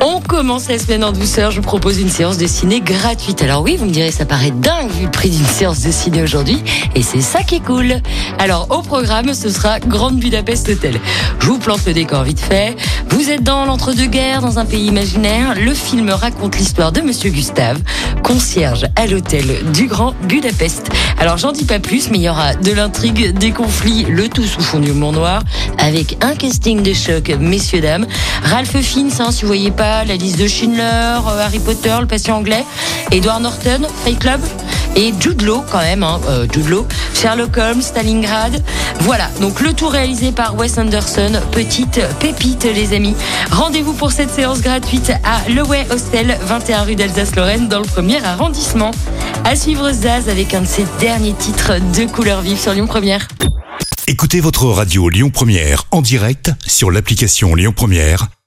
On commence la semaine en douceur. Je vous propose une séance de ciné gratuite. Alors oui, vous me direz, ça paraît dingue vu le prix d'une séance de ciné aujourd'hui. Et c'est ça qui est cool. Alors au programme, ce sera Grande Budapest Hotel. Je vous plante le décor vite fait. Vous êtes dans l'entre-deux-guerres, dans un pays imaginaire. Le film raconte l'histoire de Monsieur Gustave, concierge à l'hôtel du Grand Budapest. Alors j'en dis pas plus, mais il y aura de l'intrigue, des conflits, le tout sous fond d'humour noir, avec un casting de choc, messieurs dames. Ralph Fiennes, hein, si vous voyez pas, la liste de Schindler, euh, Harry Potter, le patient anglais, Edward Norton, Fight Club. Et Jude quand même, hein, euh, Sherlock Holmes, Stalingrad. Voilà, donc le tout réalisé par Wes Anderson. Petite pépite les amis. Rendez-vous pour cette séance gratuite à Le Way Hostel, 21 rue d'Alsace-Lorraine, dans le premier arrondissement. À suivre Zaz avec un de ses derniers titres de couleur vive sur Lyon Première. Écoutez votre radio Lyon Première en direct sur l'application Lyon Première,